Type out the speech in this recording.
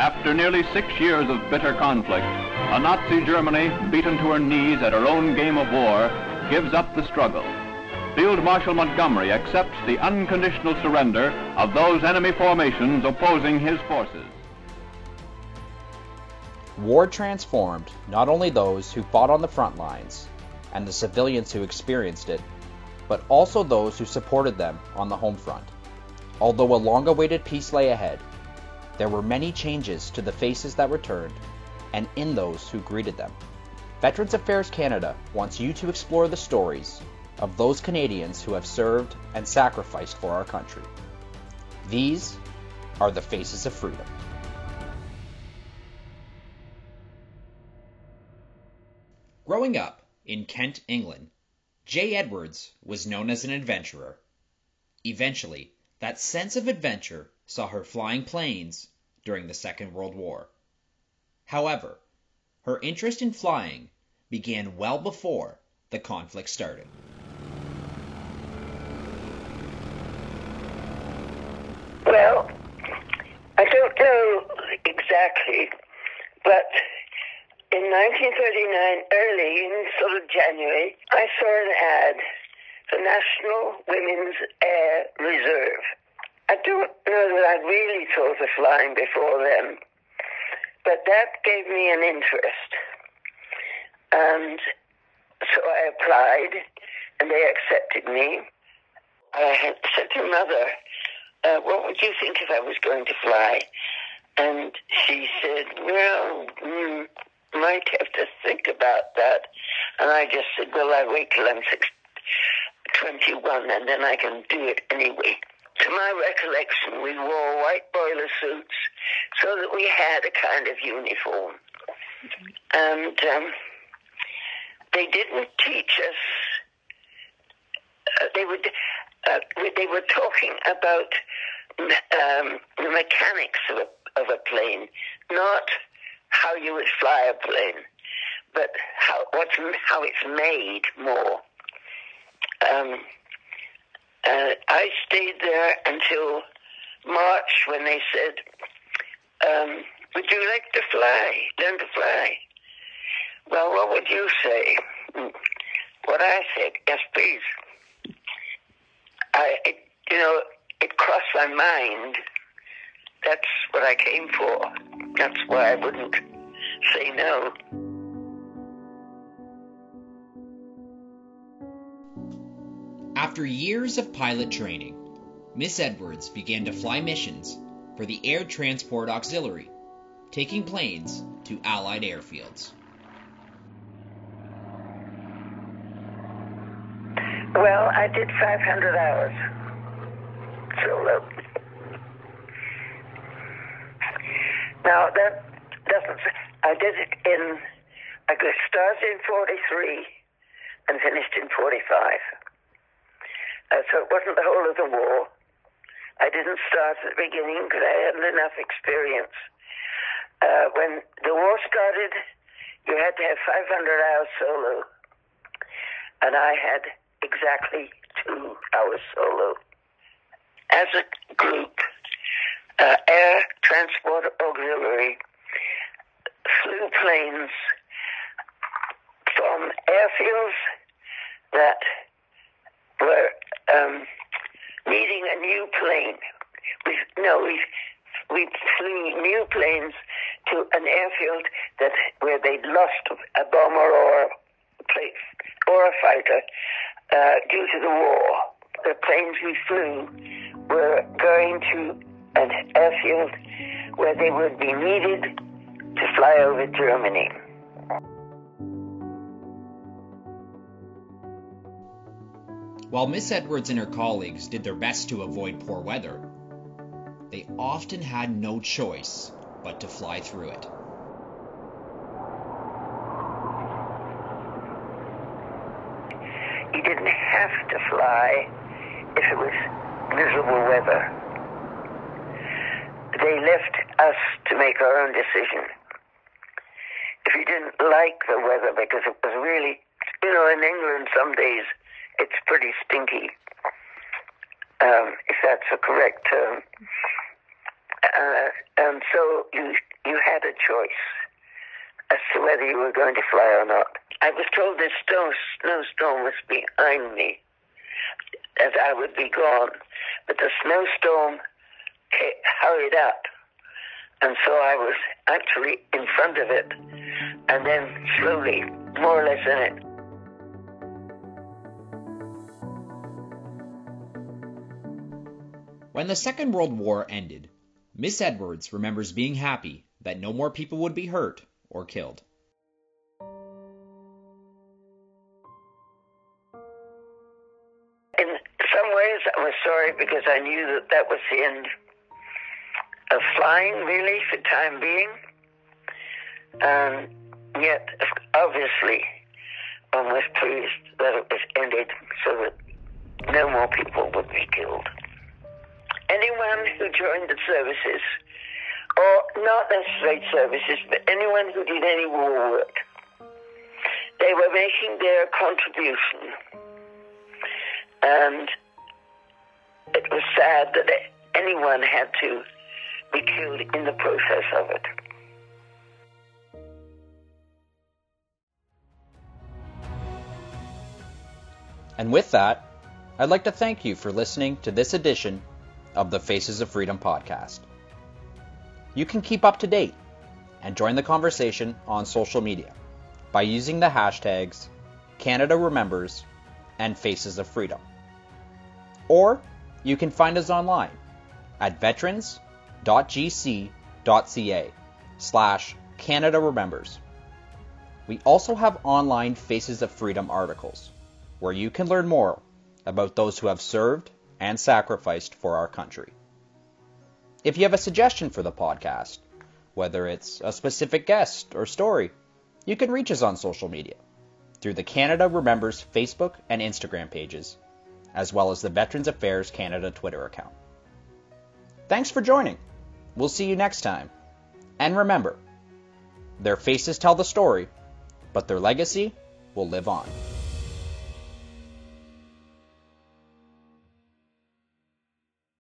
After nearly six years of bitter conflict, a Nazi Germany, beaten to her knees at her own game of war, gives up the struggle. Field Marshal Montgomery accepts the unconditional surrender of those enemy formations opposing his forces. War transformed not only those who fought on the front lines and the civilians who experienced it, but also those who supported them on the home front. Although a long awaited peace lay ahead, there were many changes to the faces that returned and in those who greeted them. Veterans Affairs Canada wants you to explore the stories of those Canadians who have served and sacrificed for our country. These are the faces of freedom. Growing up in Kent, England, Jay Edwards was known as an adventurer. Eventually, that sense of adventure saw her flying planes during the Second World War. However, her interest in flying began well before the conflict started. Well, I don't know exactly, but in 1939, early in sort of January, I saw an ad for National Women's Air Reserve. I don't know that I'd really thought of flying before then, but that gave me an interest. And so I applied, and they accepted me. I said to mother, uh, what would you think if I was going to fly? And she said, well, mm, might have to think about that. And I just said, well, I'll wait till I'm six, 21 and then I can do it anyway to my recollection, we wore white boiler suits so that we had a kind of uniform. And um, they didn't teach us, uh, they, would, uh, they were talking about um, the mechanics of a, of a plane, not how you would fly a plane, but how, what's, how it's made more. Um, uh, I stayed there until March when they said, um, Would you like to fly? Learn to fly? Well, what would you say? What I said, yes, please. I, it, you know, it crossed my mind. That's what I came for. That's why I wouldn't say no. After years of pilot training, Miss Edwards began to fly missions for the Air Transport Auxiliary, taking planes to Allied airfields. Well, I did 500 hours solo. Uh, now, that doesn't, I did it in, I started in 43 and finished in 45. Uh, so it wasn't the whole of the war. I didn't start at the beginning because I hadn't enough experience. Uh, when the war started, you had to have 500 hours solo, and I had exactly two hours solo. As a group, uh, Air Transport Auxiliary flew planes from airfields that um, needing a new plane. We, no, we we flew new planes to an airfield that where they'd lost a bomber or a place or a fighter uh, due to the war. The planes we flew were going to an airfield where they would be needed to fly over Germany. While Miss Edwards and her colleagues did their best to avoid poor weather, they often had no choice but to fly through it. You didn't have to fly if it was miserable weather. They left us to make our own decision. If you didn't like the weather because it was really, you know, in England some days it's pretty stinky, um, if that's a correct term. Uh, and so you you had a choice as to whether you were going to fly or not. I was told this snow, snowstorm was behind me, as I would be gone, but the snowstorm hurried up, and so I was actually in front of it, and then slowly, more or less in it. When the Second World War ended, Miss Edwards remembers being happy that no more people would be hurt or killed. In some ways, I was sorry because I knew that that was the end of flying, really, for time being. Um, yet, obviously, I was pleased that it was ended so that no more people would be killed. Anyone who joined the services or not necessarily services, but anyone who did any war work. They were making their contribution. And it was sad that anyone had to be killed in the process of it. And with that, I'd like to thank you for listening to this edition of the Faces of Freedom podcast you can keep up to date and join the conversation on social media by using the hashtags Canada Remembers and Faces of Freedom. Or you can find us online at veterans.gc.ca slash Canada Remembers. We also have online Faces of Freedom articles where you can learn more about those who have served and sacrificed for our country. If you have a suggestion for the podcast, whether it's a specific guest or story, you can reach us on social media through the Canada Remembers Facebook and Instagram pages, as well as the Veterans Affairs Canada Twitter account. Thanks for joining. We'll see you next time. And remember, their faces tell the story, but their legacy will live on.